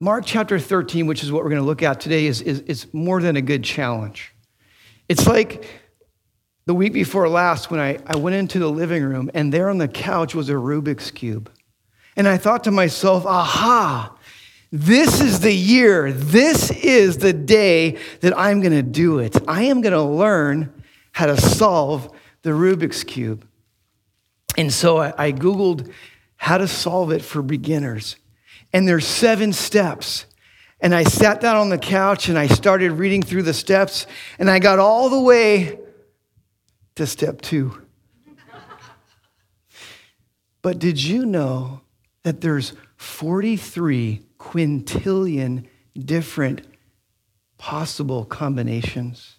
Mark chapter 13, which is what we're going to look at today, is, is, is more than a good challenge. It's like the week before last when I, I went into the living room and there on the couch was a Rubik's Cube. And I thought to myself, aha, this is the year, this is the day that I'm going to do it. I am going to learn how to solve the Rubik's Cube. And so I, I Googled how to solve it for beginners. And there's seven steps. And I sat down on the couch and I started reading through the steps, and I got all the way to step two. but did you know that there's 43 quintillion different possible combinations?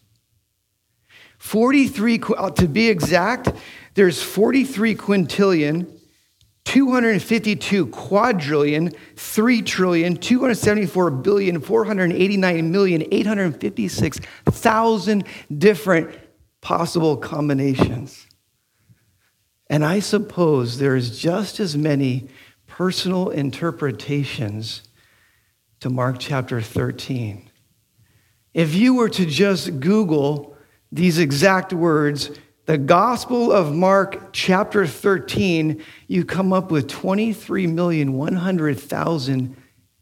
43, uh, to be exact, there's 43 quintillion 252 quadrillion, 3 trillion, 274 billion, 489 million, 856,000 different possible combinations. And I suppose there's just as many personal interpretations to Mark chapter 13. If you were to just Google these exact words, the Gospel of Mark, chapter 13, you come up with 23,100,000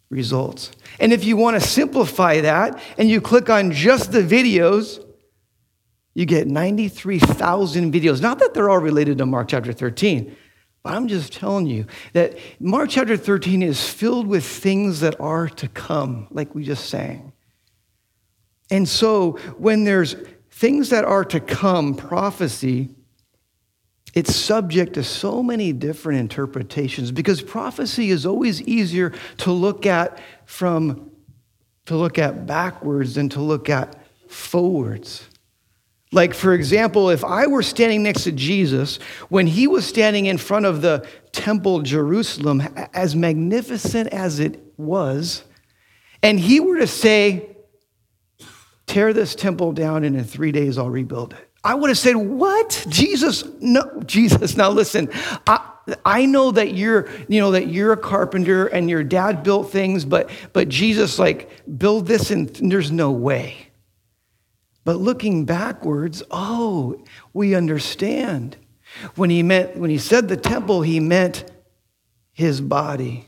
results. And if you want to simplify that and you click on just the videos, you get 93,000 videos. Not that they're all related to Mark chapter 13, but I'm just telling you that Mark chapter 13 is filled with things that are to come, like we just sang. And so when there's things that are to come, prophecy, it's subject to so many different interpretations because prophecy is always easier to look at from to look at backwards than to look at forwards. Like, for example, if I were standing next to Jesus when he was standing in front of the temple Jerusalem, as magnificent as it was, and he were to say, tear this temple down and in three days I'll rebuild it. I would have said, What? Jesus, no, Jesus. Now listen, I, I know that you're, you know, that you're a carpenter and your dad built things, but but Jesus, like, build this and there's no way. But looking backwards, oh, we understand. When he meant, when he said the temple, he meant his body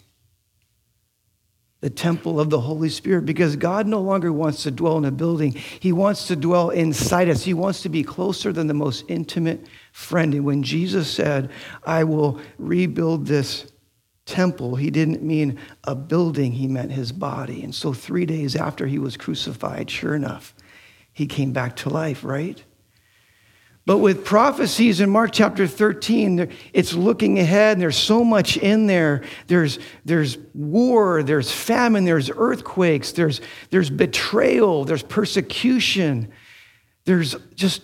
the temple of the Holy Spirit because God no longer wants to dwell in a building. He wants to dwell inside us. He wants to be closer than the most intimate friend. And when Jesus said, I will rebuild this temple, he didn't mean a building, he meant his body. And so, three days after he was crucified, sure enough, he came back to life, right? But with prophecies in Mark chapter 13, it's looking ahead, and there's so much in there. There's, there's war, there's famine, there's earthquakes, there's, there's betrayal, there's persecution, there's just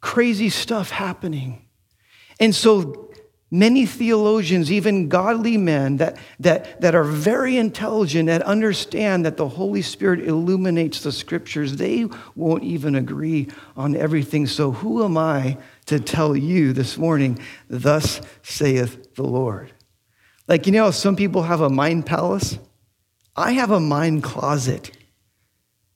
crazy stuff happening. And so Many theologians, even godly men that, that, that are very intelligent, that understand that the Holy Spirit illuminates the scriptures, they won't even agree on everything. So, who am I to tell you this morning, thus saith the Lord? Like, you know, some people have a mind palace. I have a mind closet.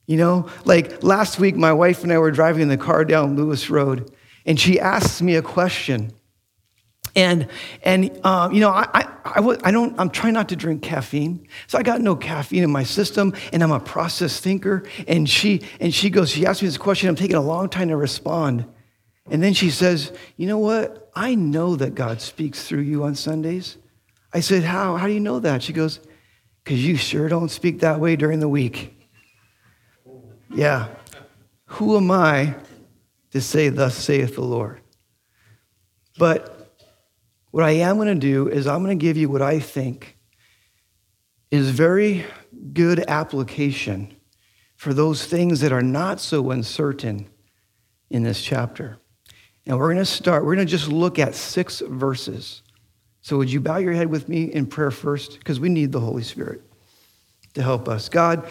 You know, like last week, my wife and I were driving in the car down Lewis Road, and she asks me a question. And, and um, you know, I, I, I, I, don't, I'm trying not to drink caffeine. So I got no caffeine in my system, and I'm a process thinker. And she, and she goes, she asked me this question. I'm taking a long time to respond. And then she says, You know what? I know that God speaks through you on Sundays. I said, How? How do you know that? She goes, Because you sure don't speak that way during the week. Yeah. Who am I to say, Thus saith the Lord? But what I am going to do is I'm going to give you what I think is very good application for those things that are not so uncertain in this chapter. And we're going to start, we're going to just look at six verses. So, would you bow your head with me in prayer first? Because we need the Holy Spirit to help us. God,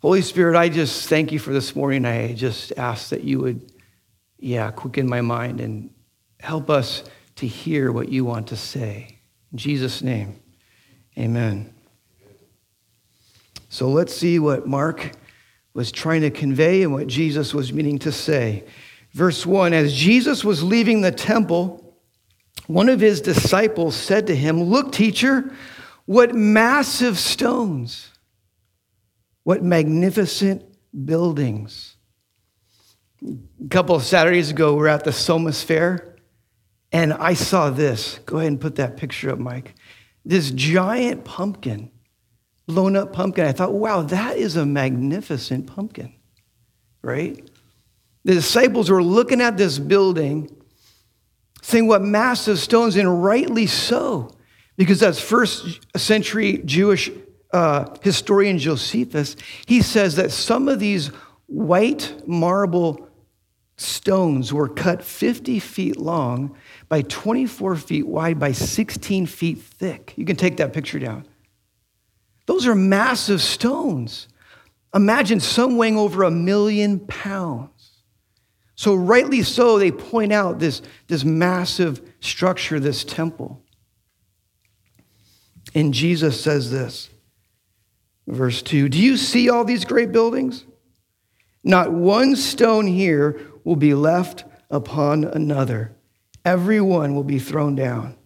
Holy Spirit, I just thank you for this morning. I just ask that you would, yeah, quicken my mind and help us to hear what you want to say. In Jesus' name, amen. So let's see what Mark was trying to convey and what Jesus was meaning to say. Verse 1 As Jesus was leaving the temple, one of his disciples said to him, Look, teacher, what massive stones, what magnificent buildings. A couple of Saturdays ago, we were at the Somas Fair, and I saw this. Go ahead and put that picture up, Mike. This giant pumpkin blown up pumpkin. I thought, wow, that is a magnificent pumpkin, right? The disciples were looking at this building, saying, what massive stones, and rightly so, because that's first century Jewish uh, historian Josephus. He says that some of these white marble stones were cut 50 feet long by 24 feet wide by 16 feet thick. You can take that picture down. Those are massive stones. Imagine some weighing over a million pounds. So, rightly so, they point out this, this massive structure, this temple. And Jesus says this, verse 2 Do you see all these great buildings? Not one stone here will be left upon another, every one will be thrown down.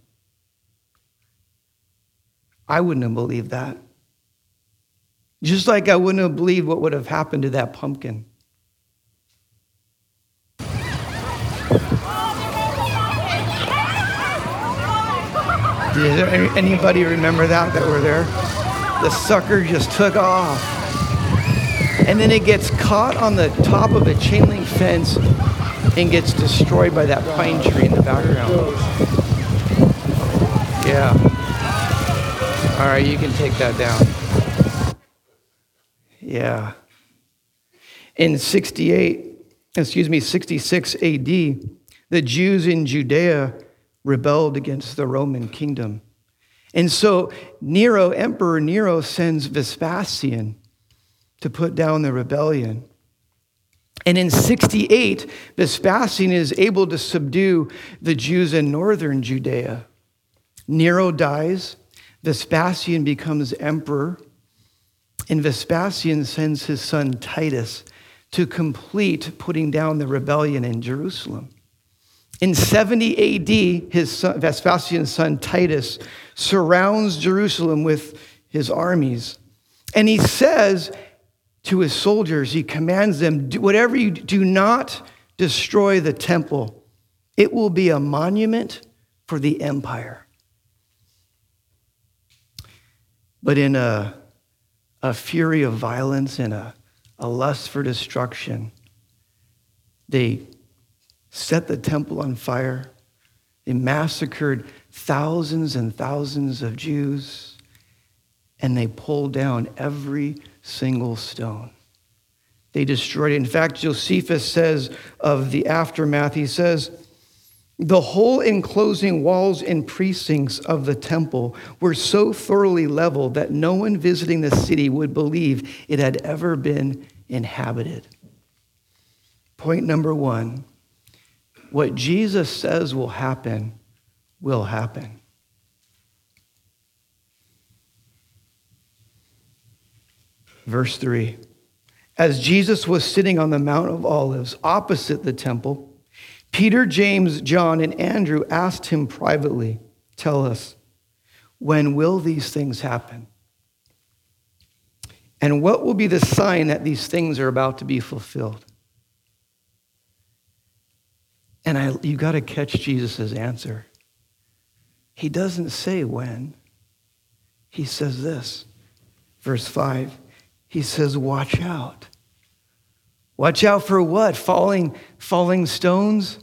I wouldn't have believed that. Just like I wouldn't have believed what would have happened to that pumpkin. Does anybody remember that that were there? The sucker just took off. And then it gets caught on the top of a chain link fence and gets destroyed by that pine tree in the background. Yeah. All right, you can take that down. Yeah. In 68, excuse me, 66 AD, the Jews in Judea rebelled against the Roman kingdom. And so Nero, Emperor Nero, sends Vespasian to put down the rebellion. And in 68, Vespasian is able to subdue the Jews in northern Judea. Nero dies, Vespasian becomes emperor. And Vespasian sends his son Titus to complete putting down the rebellion in Jerusalem. In 70 AD, his son, Vespasian's son Titus surrounds Jerusalem with his armies. And he says to his soldiers, he commands them, do whatever you do, do not destroy the temple. It will be a monument for the empire. But in a a fury of violence and a, a lust for destruction. They set the temple on fire. They massacred thousands and thousands of Jews, and they pulled down every single stone. They destroyed it. In fact, Josephus says of the aftermath, he says, the whole enclosing walls and precincts of the temple were so thoroughly leveled that no one visiting the city would believe it had ever been inhabited. Point number one what Jesus says will happen will happen. Verse 3 As Jesus was sitting on the Mount of Olives opposite the temple, Peter, James, John, and Andrew asked him privately, Tell us, when will these things happen? And what will be the sign that these things are about to be fulfilled? And I, you got to catch Jesus' answer. He doesn't say when. He says this, verse 5. He says, Watch out. Watch out for what? Falling, falling stones?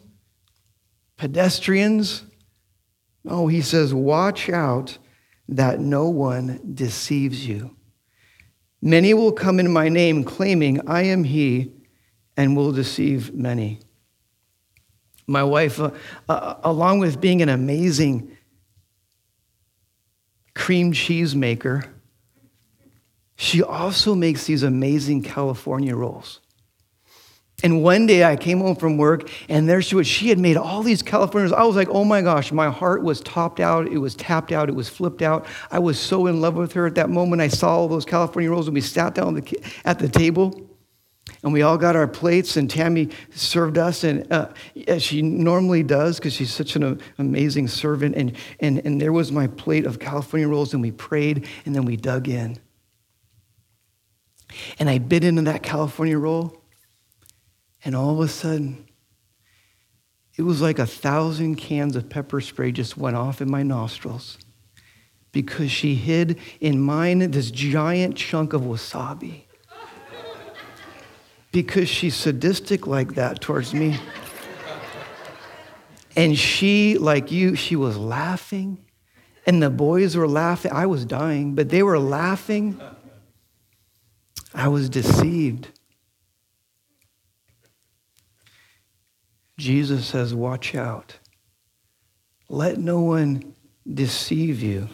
Pedestrians? No, he says, watch out that no one deceives you. Many will come in my name, claiming, I am he, and will deceive many. My wife, uh, uh, along with being an amazing cream cheese maker, she also makes these amazing California rolls. And one day I came home from work and there she was. She had made all these California rolls. I was like, oh my gosh, my heart was topped out. It was tapped out. It was flipped out. I was so in love with her at that moment. I saw all those California rolls and we sat down at the table and we all got our plates and Tammy served us and uh, as she normally does because she's such an amazing servant. And, and, and there was my plate of California rolls and we prayed and then we dug in. And I bit into that California roll and all of a sudden, it was like a thousand cans of pepper spray just went off in my nostrils because she hid in mine this giant chunk of wasabi. Because she's sadistic like that towards me. And she, like you, she was laughing. And the boys were laughing. I was dying, but they were laughing. I was deceived. Jesus says, Watch out. Let no one deceive you.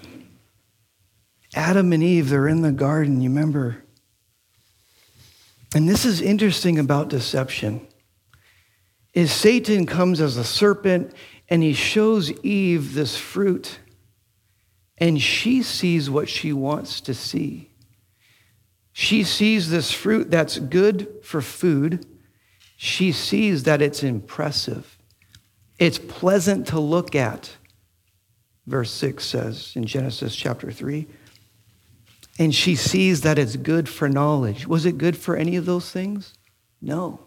Adam and Eve, they're in the garden, you remember? And this is interesting about deception. Is Satan comes as a serpent and he shows Eve this fruit and she sees what she wants to see. She sees this fruit that's good for food she sees that it's impressive. It's pleasant to look at, verse 6 says in Genesis chapter 3. And she sees that it's good for knowledge. Was it good for any of those things? No.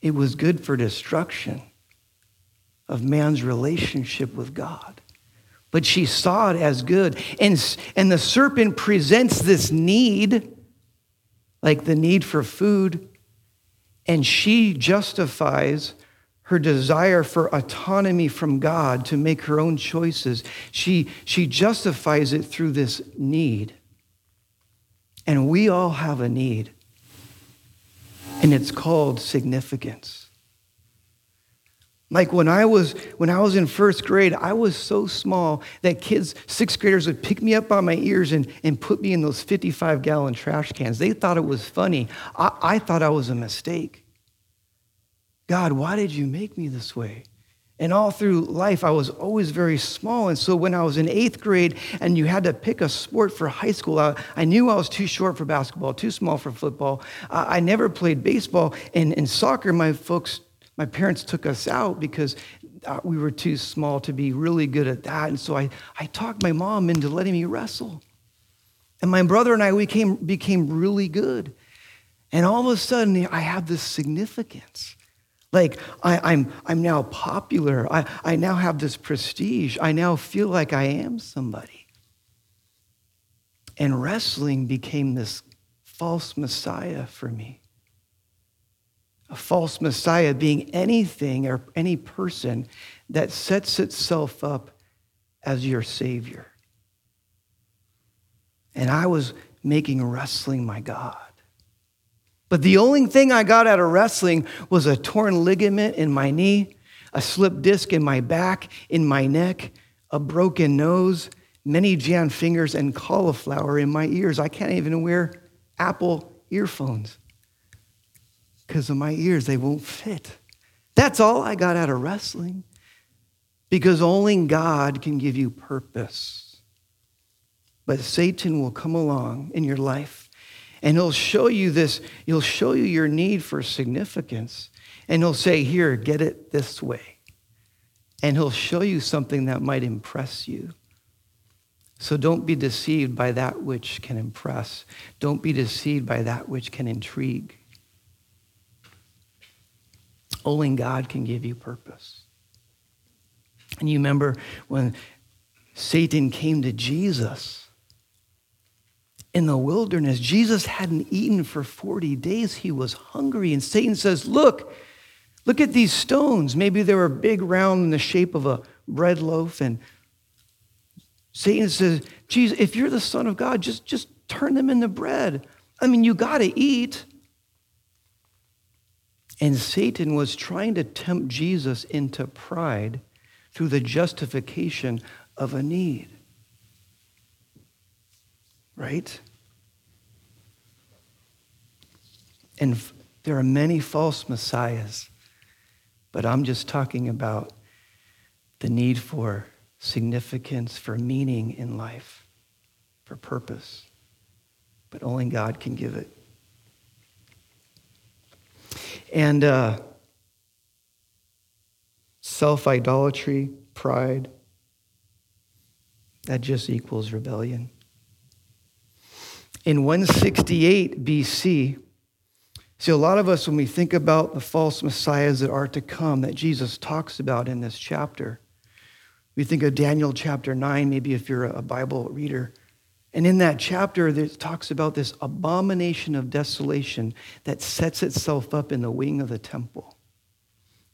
It was good for destruction of man's relationship with God. But she saw it as good. And, and the serpent presents this need, like the need for food, and she justifies her desire for autonomy from God to make her own choices. She, she justifies it through this need. And we all have a need, and it's called significance. Like when I was when I was in first grade, I was so small that kids, sixth graders, would pick me up by my ears and, and put me in those 55 gallon trash cans. They thought it was funny. I, I thought I was a mistake. God, why did you make me this way? And all through life, I was always very small. And so when I was in eighth grade and you had to pick a sport for high school, I, I knew I was too short for basketball, too small for football. I, I never played baseball. And in soccer, my folks my parents took us out because uh, we were too small to be really good at that. And so I, I talked my mom into letting me wrestle. And my brother and I, we came, became really good. And all of a sudden, I have this significance. Like, I, am I'm, I'm now popular. I, I now have this prestige. I now feel like I am somebody. And wrestling became this false messiah for me a false Messiah being anything or any person that sets itself up as your Savior. And I was making wrestling my God. But the only thing I got out of wrestling was a torn ligament in my knee, a slipped disc in my back, in my neck, a broken nose, many jammed fingers, and cauliflower in my ears. I can't even wear Apple earphones because of my ears, they won't fit. That's all I got out of wrestling because only God can give you purpose. But Satan will come along in your life and he'll show you this, he'll show you your need for significance. And he'll say, Here, get it this way. And he'll show you something that might impress you. So don't be deceived by that which can impress. Don't be deceived by that which can intrigue. Only God can give you purpose. And you remember when Satan came to Jesus in the wilderness, Jesus hadn't eaten for 40 days. He was hungry. And Satan says, Look, look at these stones. Maybe they were big, round, in the shape of a bread loaf. And Satan says, Jesus, if you're the Son of God, just, just turn them into bread. I mean, you got to eat. And Satan was trying to tempt Jesus into pride through the justification of a need. Right? And There are many false messiahs, but I'm just talking about the need for significance, for meaning in life, for purpose. But only God can give it. And uh, self idolatry, pride, that just equals rebellion. In 168 BC, see, a lot of us, when we think about the false messiahs that are to come that Jesus talks about in this chapter, we think of Daniel chapter 9, maybe if you're a Bible reader. And in that chapter, it talks about this abomination of desolation that sets itself up in the wing of the temple.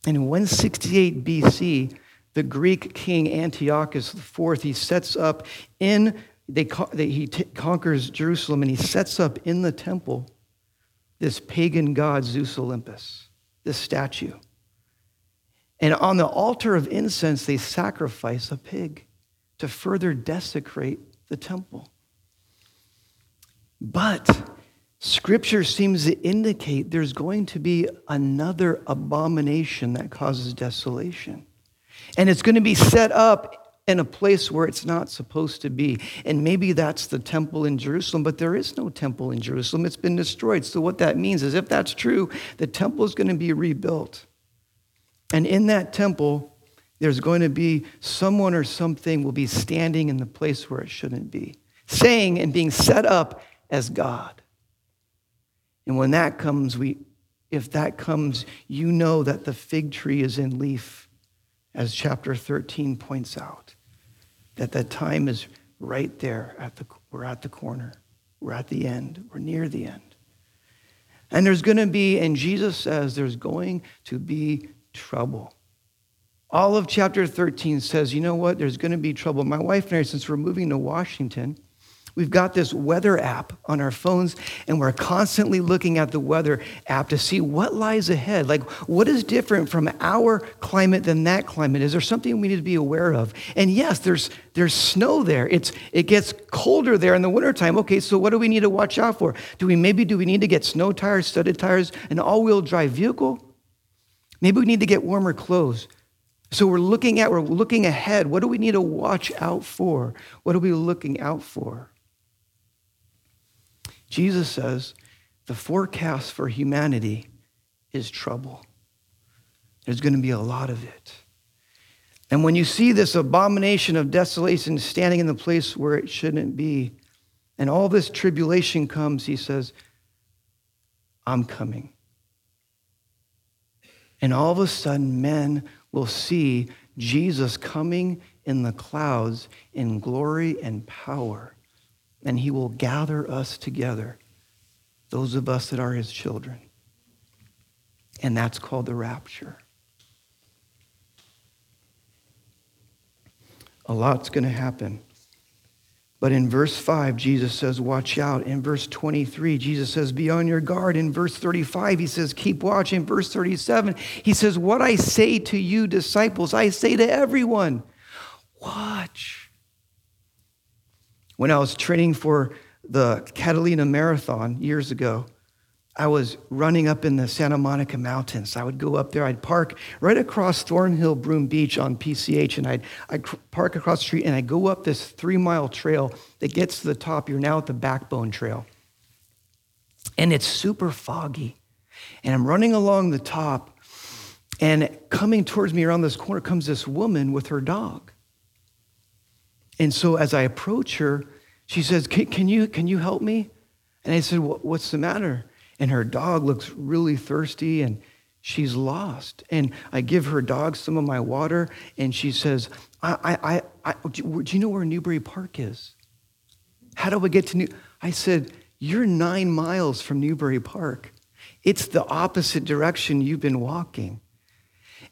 And in 168 BC, the Greek king Antiochus IV, he sets up in, they, they he t- conquers Jerusalem and he sets up in the temple this pagan god, Zeus Olympus, this statue. And on the altar of incense, they sacrifice a pig to further desecrate the temple. But Scripture seems to indicate there's going to be another abomination that causes desolation. And it's going to be set up in a place where it's not supposed to be. And maybe that's the temple in Jerusalem, but there is no temple in Jerusalem. It's been destroyed. So, what that means is if that's true, the temple is going to be rebuilt. And in that temple, there's going to be someone or something will be standing in the place where it shouldn't be, saying and being set up as God. And when that comes, we, if that comes, you know that the fig tree is in leaf as chapter 13 points out, that that time is right there at the we're at the corner. We're at the end. We're near the end. And there's going to be, and Jesus says there's going to be trouble. All of chapter 13 says, you know what? There's going to be trouble. My wife and I, since we're moving to Washington, We've got this weather app on our phones, and we're constantly looking at the weather app to see what lies ahead. Like, what is different from our climate than that climate? Is there something we need to be aware of? And yes, there's, there's snow there. It's, it gets colder there in the wintertime. Okay, so what do we need to watch out for? Do we maybe do we need to get snow tires, studded tires, an all-wheel drive vehicle? Maybe we need to get warmer clothes. So we're looking at, we're looking ahead. What do we need to watch out for? What are we looking out for? Jesus says the forecast for humanity is trouble. There's going to be a lot of it. And when you see this abomination of desolation standing in the place where it shouldn't be, and all this tribulation comes, he says, I'm coming. And all of a sudden, men will see Jesus coming in the clouds in glory and power and he will gather us together, those of us that are his children. And that's called the rapture. A lot's going to happen. But in verse 5, Jesus says, Watch out. In verse 23, Jesus says, Be on your guard. In verse 35, he says, Keep watch. In verse 37, he says, What I say to you, disciples, I say to everyone, watch. When I was training for the Catalina Marathon years ago, I was running up in the Santa Monica Mountains. I would go up there, I'd park right across Thornhill Broome Beach on PCH, and I'd, I'd park across the street and I'd go up this three mile trail that gets to the top. You're now at the Backbone Trail. And it's super foggy. And I'm running along the top, and coming towards me around this corner comes this woman with her dog. And so as I approach her, she says, Can, can you, can you help me? And I said, What's the matter? And her dog looks really thirsty and she's lost. And I give her dog some of my water, and she says, I, I, I, do you know where Newbury Park is? How do I get to New? I said, You're nine miles from Newbury Park. It's the opposite direction you've been walking.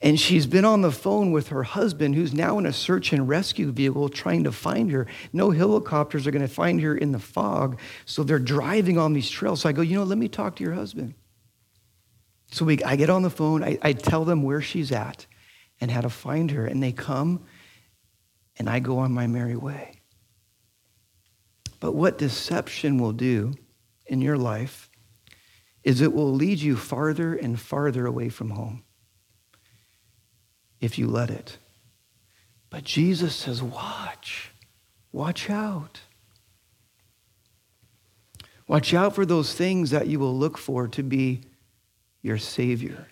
And she's been on the phone with her husband, who's now in a search and rescue vehicle trying to find her. No helicopters are going to find her in the fog. So they're driving on these trails. So I go, you know, let me talk to your husband. So we, I get on the phone, I, I tell them where she's at and how to find her. And they come, and I go on my merry way. But what deception will do in your life is it will lead you farther and farther away from home if you let it. But Jesus says, watch, watch out. Watch out for those things that you will look for to be your Savior.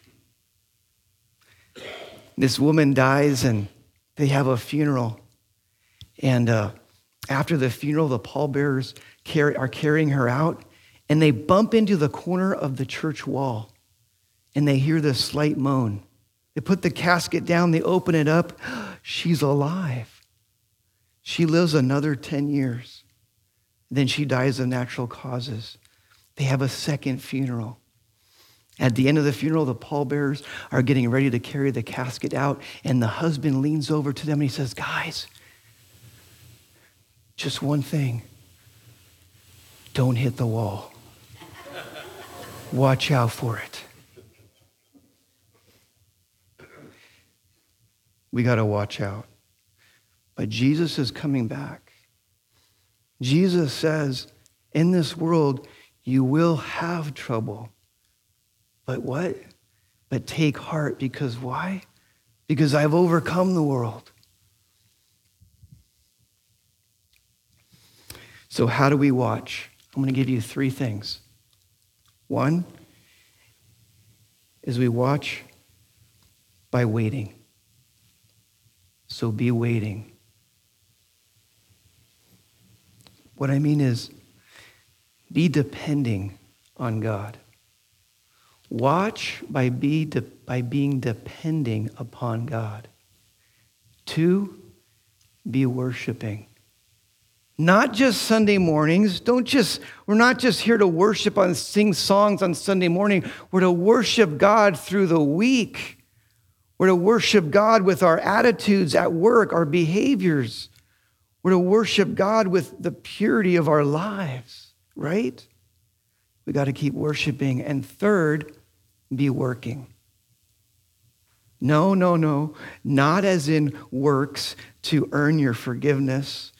This woman dies, and they have a funeral. And uh, after the funeral, the pallbearers carry, are carrying her out, and they bump into the corner of the church wall, and they hear this slight moan. They put the casket down, they open it up. She's alive. She lives another 10 years. Then she dies of natural causes. They have a second funeral. At the end of the funeral, the pallbearers are getting ready to carry the casket out, and the husband leans over to them and he says, Guys, just one thing don't hit the wall. Watch out for it. We got to watch out. But Jesus is coming back. Jesus says, in this world, you will have trouble. But what? But take heart because why? Because I've overcome the world. So, how do we watch? I'm going to give you three things. One is we watch by waiting. So be waiting. What I mean is be depending on God. Watch by, be de- by being depending upon God. Two, be worshiping. Not just Sunday mornings. Don't just, we're not just here to worship and sing songs on Sunday morning. We're to worship God through the week. We're to worship God with our attitudes at work, our behaviors. We're to worship God with the purity of our lives, right? We got to keep worshiping. And third, be working. No, no, no. Not as in works to earn your forgiveness,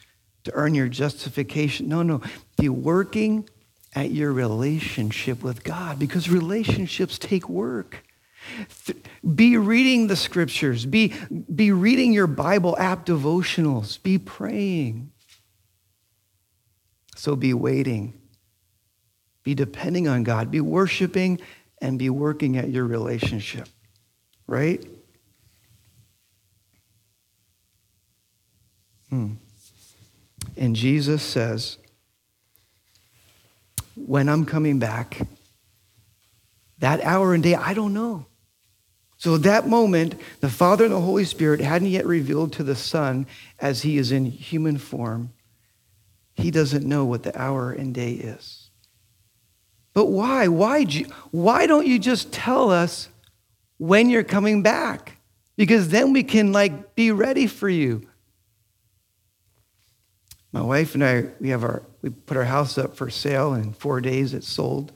to earn your justification. No, no. Be working at your relationship with God because relationships take work. Be reading the scriptures. Be, be reading your Bible app devotionals. Be praying. So be waiting. Be depending on God. Be worshiping and be working at your relationship, right? Hmm. And Jesus says, when I'm coming back, that hour and day, I don't know. So at that moment, the Father and the Holy Spirit hadn't yet revealed to the Son as he is in human form. He doesn't know what the hour and day is. But why? Why, why don't you just tell us when you're coming back? Because then we can like be ready for you. My wife and I, we have our we put our house up for sale and in four days it sold.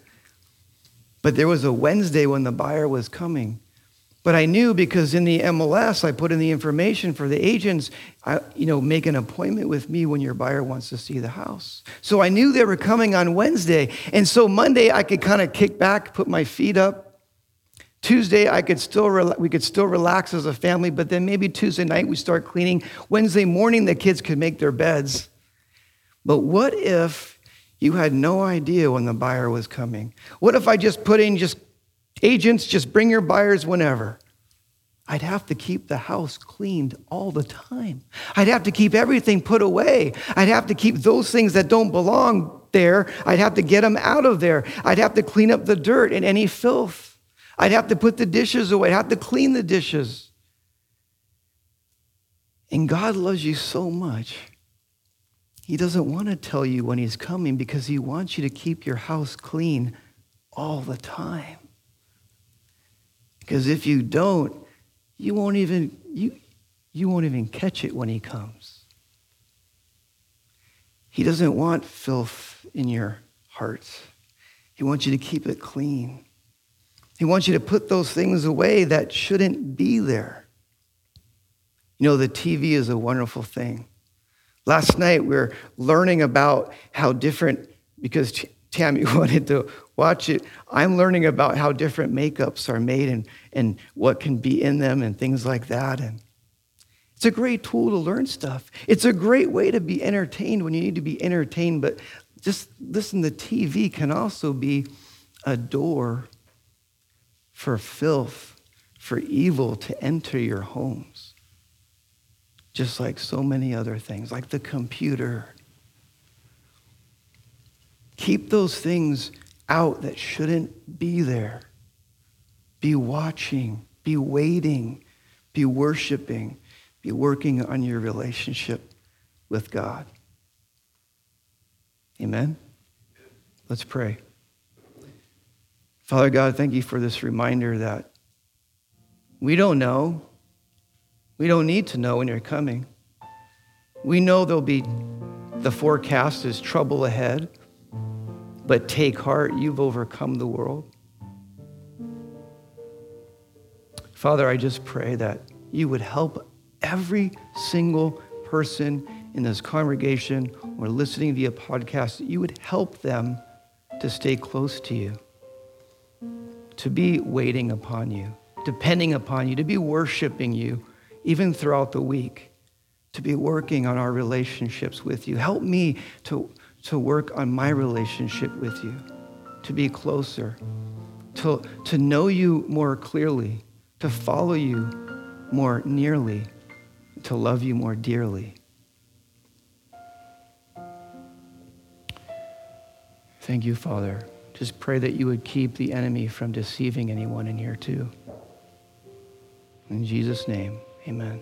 But there was a Wednesday when the buyer was coming. But I knew because in the MLS, I put in the information for the agents, I, you know, make an appointment with me when your buyer wants to see the house. So I knew they were coming on Wednesday. And so Monday, I could kind of kick back, put my feet up. Tuesday, I could still we could still relax as a family, but then maybe Tuesday night we start cleaning. Wednesday morning, the kids could make their beds. But what if you had no idea when the buyer was coming? What if I just put in just Agents, just bring your buyers whenever. I'd have to keep the house cleaned all the time. I'd have to keep everything put away. I'd have to keep those things that don't belong there. I'd have to get them out of there. I'd have to clean up the dirt and any filth. I'd have to put the dishes away. I'd have to clean the dishes. And God loves you so much. He doesn't want to tell you when He's coming because He wants you to keep your house clean all the time. Because if you don't, you won't even you, you won't even catch it when he comes. He doesn't want filth in your heart. He wants you to keep it clean. He wants you to put those things away that shouldn't be there. You know, the TV is a wonderful thing. Last night we are learning about how different, because Tammy wanted to watch it. I'm learning about how different makeups are made and, and what can be in them and things like that. And it's a great tool to learn stuff. It's a great way to be entertained when you need to be entertained, but just listen, the TV can also be a door for filth, for evil to enter your homes. Just like so many other things, like the computer. Keep those things out that shouldn't be there. Be watching, be waiting, be worshiping, be working on your relationship with God. Amen? Let's pray. Father God, thank you for this reminder that we don't know. We don't need to know when you're coming. We know there'll be the forecast is trouble ahead, but take heart, you've overcome the world. Father, I just pray that you would help every single person in this congregation or listening via podcast, you would help them to stay close to you, to be waiting upon you, depending upon you, to be worshiping you even throughout the week, to be working on our relationships with you. Help me to, to work on my relationship with you, to be closer, to, to know you more clearly, to follow you more nearly, to love you more dearly. Thank you, Father. Just pray that you would keep the enemy from deceiving anyone in here, too. In Jesus' name, amen.